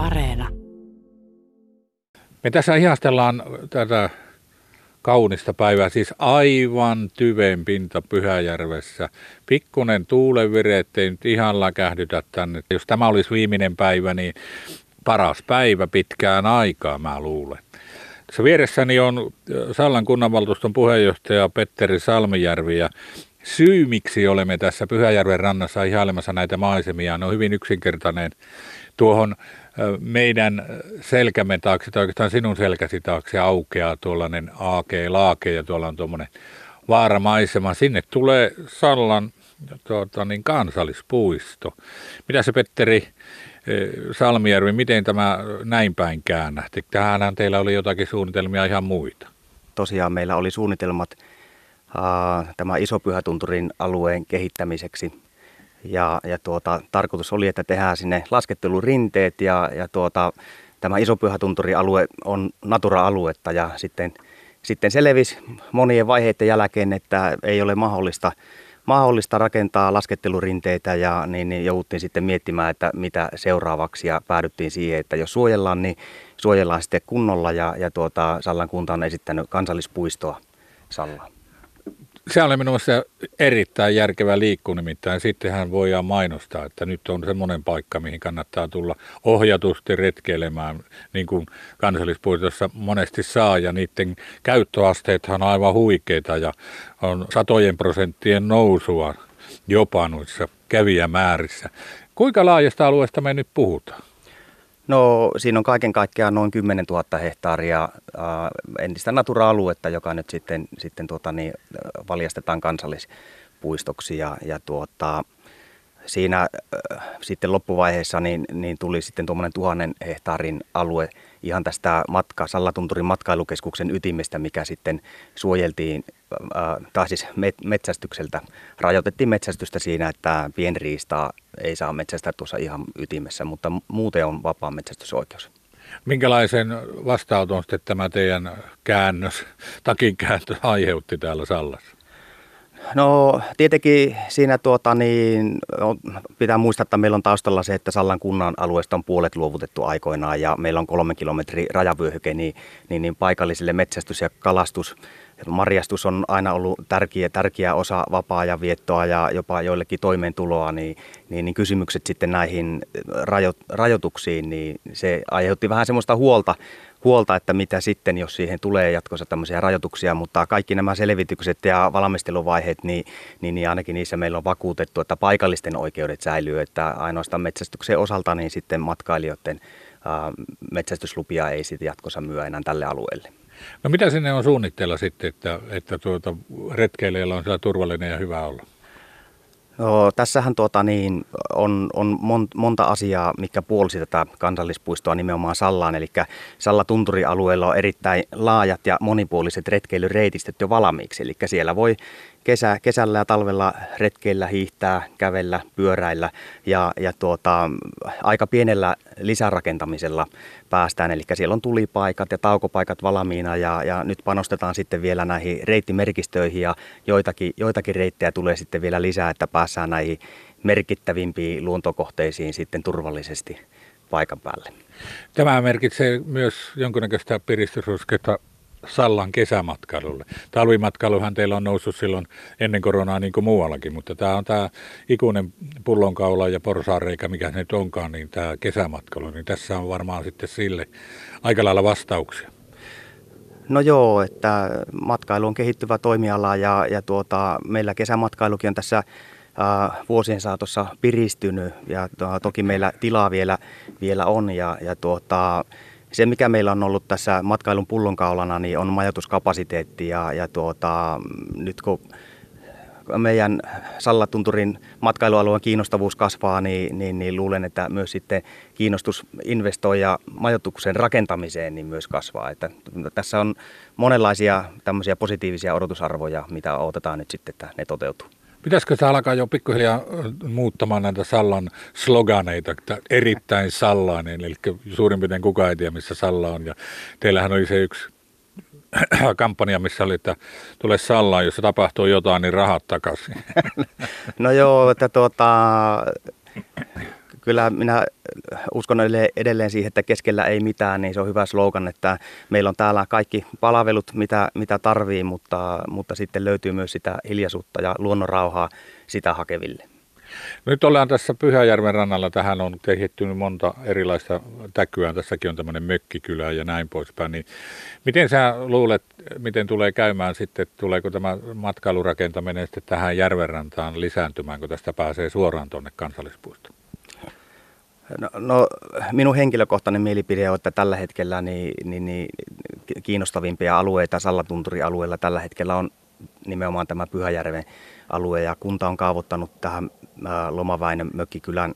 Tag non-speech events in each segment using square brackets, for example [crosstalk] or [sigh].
Areena. Me tässä ihastellaan tätä kaunista päivää, siis aivan tyven pinta Pyhäjärvessä. Pikkunen tuulenvire, ettei nyt ihan läkähdytä tänne. Jos tämä olisi viimeinen päivä, niin paras päivä pitkään aikaa, mä luulen. Tässä vieressäni on Sallan kunnanvaltuuston puheenjohtaja Petteri Salmijärvi ja syy, miksi olemme tässä Pyhäjärven rannassa ihailemassa näitä maisemia, on hyvin yksinkertainen. Tuohon meidän selkämme taakse, tai oikeastaan sinun selkäsi taakse aukeaa tuollainen aake-laake ja tuolla on tuommoinen vaaramaisema. Sinne tulee Sallan tuota, niin kansallispuisto. Mitä se Petteri Salmijärvi, miten tämä näin päin käännähti? Tähänhän teillä oli jotakin suunnitelmia ihan muita. Tosiaan meillä oli suunnitelmat uh, tämä Isopyhätunturin alueen kehittämiseksi ja, ja tuota, tarkoitus oli, että tehdään sinne laskettelurinteet ja, ja tuota, tämä Isopyhätunturi-alue on Natura-aluetta ja sitten, sitten selvisi monien vaiheiden jälkeen, että ei ole mahdollista, mahdollista rakentaa laskettelurinteitä ja niin, niin jouduttiin sitten miettimään, että mitä seuraavaksi ja päädyttiin siihen, että jos suojellaan, niin suojellaan sitten kunnolla ja, ja tuota, Sallan kunta on esittänyt kansallispuistoa Sallaan. Se oli minun erittäin järkevä liikku, nimittäin sittenhän voidaan mainostaa, että nyt on semmoinen paikka, mihin kannattaa tulla ohjatusti retkeilemään, niin kuin kansallispuistossa monesti saa, ja niiden käyttöasteethan on aivan huikeita, ja on satojen prosenttien nousua jopa noissa kävijämäärissä. Kuinka laajasta alueesta me nyt puhutaan? No siinä on kaiken kaikkiaan noin 10 000 hehtaaria entistä natura-aluetta, joka nyt sitten, sitten tuota, niin, valjastetaan kansallispuistoksi ja, ja tuota, siinä äh, sitten loppuvaiheessa niin, niin tuli sitten tuommoinen tuhannen hehtaarin alue ihan tästä matka, Sallatunturin matkailukeskuksen ytimestä, mikä sitten suojeltiin, äh, tai siis metsästykseltä, rajoitettiin metsästystä siinä, että pienriistaa ei saa metsästää tuossa ihan ytimessä, mutta muuten on vapaa metsästysoikeus. Minkälaisen vastaanoton sitten tämä teidän käännös, takin kääntö aiheutti täällä Sallassa? No tietenkin siinä tuota, niin, pitää muistaa, että meillä on taustalla se, että Sallan kunnan alueesta on puolet luovutettu aikoinaan ja meillä on kolmen kilometrin rajavyöhyke, niin, niin, niin paikallisille metsästys ja kalastus Marjastus on aina ollut tärkeä, tärkeä osa vapaa-ajan viettoa ja jopa joillekin toimeentuloa, niin, niin, niin kysymykset sitten näihin rajo, rajoituksiin, niin se aiheutti vähän semmoista huolta, huolta, että mitä sitten, jos siihen tulee jatkossa tämmöisiä rajoituksia, mutta kaikki nämä selvitykset ja valmisteluvaiheet, niin, niin, niin ainakin niissä meillä on vakuutettu, että paikallisten oikeudet säilyy, että ainoastaan metsästyksen osalta niin sitten matkailijoiden ää, metsästyslupia ei sitten jatkossa myö enää tälle alueelle. No mitä sinne on suunnitteilla sitten, että, että tuota, retkeilijällä on siellä turvallinen ja hyvä olla? No, tässähän tuota, niin, on, on monta asiaa, mikä puolsi tätä kansallispuistoa nimenomaan Sallaan. Eli Salla Tunturi-alueella on erittäin laajat ja monipuoliset retkeilyreitistöt jo valmiiksi. Eli siellä voi kesä, kesällä ja talvella retkeillä, hiihtää, kävellä, pyöräillä ja, ja tuota, aika pienellä lisärakentamisella päästään. Eli siellä on tulipaikat ja taukopaikat valmiina ja, ja nyt panostetaan sitten vielä näihin reittimerkistöihin ja joitakin, joitakin reittejä tulee sitten vielä lisää, että päässään näihin merkittävimpiin luontokohteisiin sitten turvallisesti paikan päälle. Tämä merkitsee myös jonkinnäköistä piristysrusketta Sallan kesämatkailulle. Talvimatkailuhan teillä on noussut silloin ennen koronaa niin kuin muuallakin, mutta tämä on tämä ikuinen pullonkaula ja porsaareikä, mikä se nyt onkaan, niin tämä kesämatkailu, niin tässä on varmaan sitten sille aika lailla vastauksia. No joo, että matkailu on kehittyvä toimiala ja, ja tuota, meillä kesämatkailukin on tässä äh, vuosien saatossa piristynyt ja to, toki meillä tilaa vielä, vielä on ja, ja tuota, se, mikä meillä on ollut tässä matkailun pullonkaulana, niin on majoituskapasiteetti ja, ja tuota, nyt kun meidän Sallatunturin matkailualueen kiinnostavuus kasvaa, niin, niin, niin luulen, että myös sitten kiinnostus investoida majoituksen rakentamiseen niin myös kasvaa. Että tässä on monenlaisia tämmöisiä positiivisia odotusarvoja, mitä odotetaan nyt sitten, että ne toteutuu. Pitäisikö se alkaa jo pikkuhiljaa muuttamaan näitä Sallan sloganeita, että erittäin sallainen, eli suurin piirtein kukaan ei tiedä, missä Salla on. Ja teillähän oli se yksi [clears throat] kampanja, missä oli, että tule Sallaan, jos tapahtuu jotain, niin rahat takaisin. [laughs] No joo, että tuota, kyllä minä uskon edelleen siihen, että keskellä ei mitään, niin se on hyvä slogan, että meillä on täällä kaikki palvelut, mitä, mitä tarvii, mutta, mutta sitten löytyy myös sitä hiljaisuutta ja luonnonrauhaa sitä hakeville. Nyt ollaan tässä Pyhäjärven rannalla. Tähän on kehittynyt monta erilaista täkyä. Tässäkin on tämmöinen mökkikylä ja näin poispäin. Niin miten sä luulet, miten tulee käymään sitten, tuleeko tämä matkailurakentaminen sitten tähän järvenrantaan lisääntymään, kun tästä pääsee suoraan tuonne kansallispuistoon? No, no minun henkilökohtainen mielipide on, että tällä hetkellä niin, niin, niin kiinnostavimpia alueita Sallatunturi-alueella tällä hetkellä on nimenomaan tämä Pyhäjärven alue ja kunta on kaavoittanut tähän Lomaväinen mökkikylän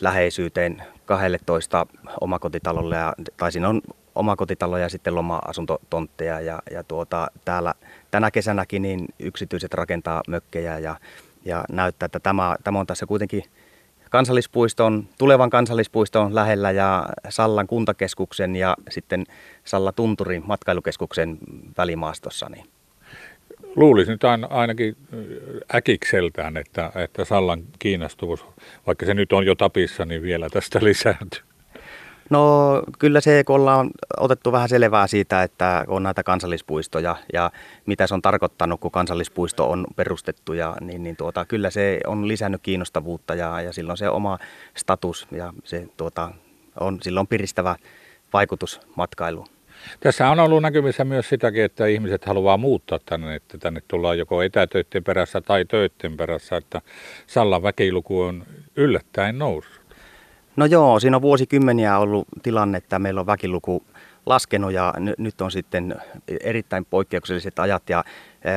läheisyyteen 12 omakotitalolle, ja, tai siinä on omakotitalo ja sitten loma-asuntotontteja ja, ja tuota, täällä tänä kesänäkin niin yksityiset rakentaa mökkejä ja, ja näyttää, että tämä, tämä on tässä kuitenkin kansallispuiston, tulevan kansallispuiston lähellä ja Sallan kuntakeskuksen ja sitten Salla Tunturin matkailukeskuksen välimaastossa. Niin luulisin nyt ainakin äkikseltään, että, että Sallan kiinnostuvuus, vaikka se nyt on jo tapissa, niin vielä tästä [laughs] lisääntyy. No kyllä se, kun ollaan otettu vähän selvää siitä, että on näitä kansallispuistoja ja mitä se on tarkoittanut, kun kansallispuisto on perustettu, ja, niin, niin tuota, kyllä se on lisännyt kiinnostavuutta ja, ja silloin se oma status ja se tuota, on silloin piristävä vaikutus matkailuun. Tässä on ollut näkymissä myös sitäkin, että ihmiset haluaa muuttaa tänne, että tänne tullaan joko etätöiden perässä tai töiden perässä, että Sallan väkiluku on yllättäen noussut. No joo, siinä on vuosikymmeniä ollut tilanne, että meillä on väkiluku laskenut ja n- nyt on sitten erittäin poikkeukselliset ajat ja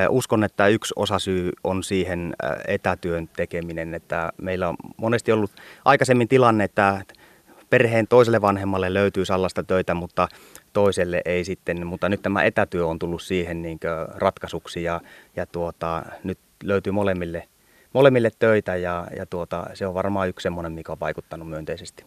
uskon, että yksi osasyy on siihen etätyön tekeminen, että meillä on monesti ollut aikaisemmin tilanne, että perheen toiselle vanhemmalle löytyy Sallasta töitä, mutta toiselle ei sitten, mutta nyt tämä etätyö on tullut siihen niin ratkaisuksi ja, ja tuota, nyt löytyy molemmille, molemmille töitä ja, ja tuota, se on varmaan yksi semmoinen, mikä on vaikuttanut myönteisesti.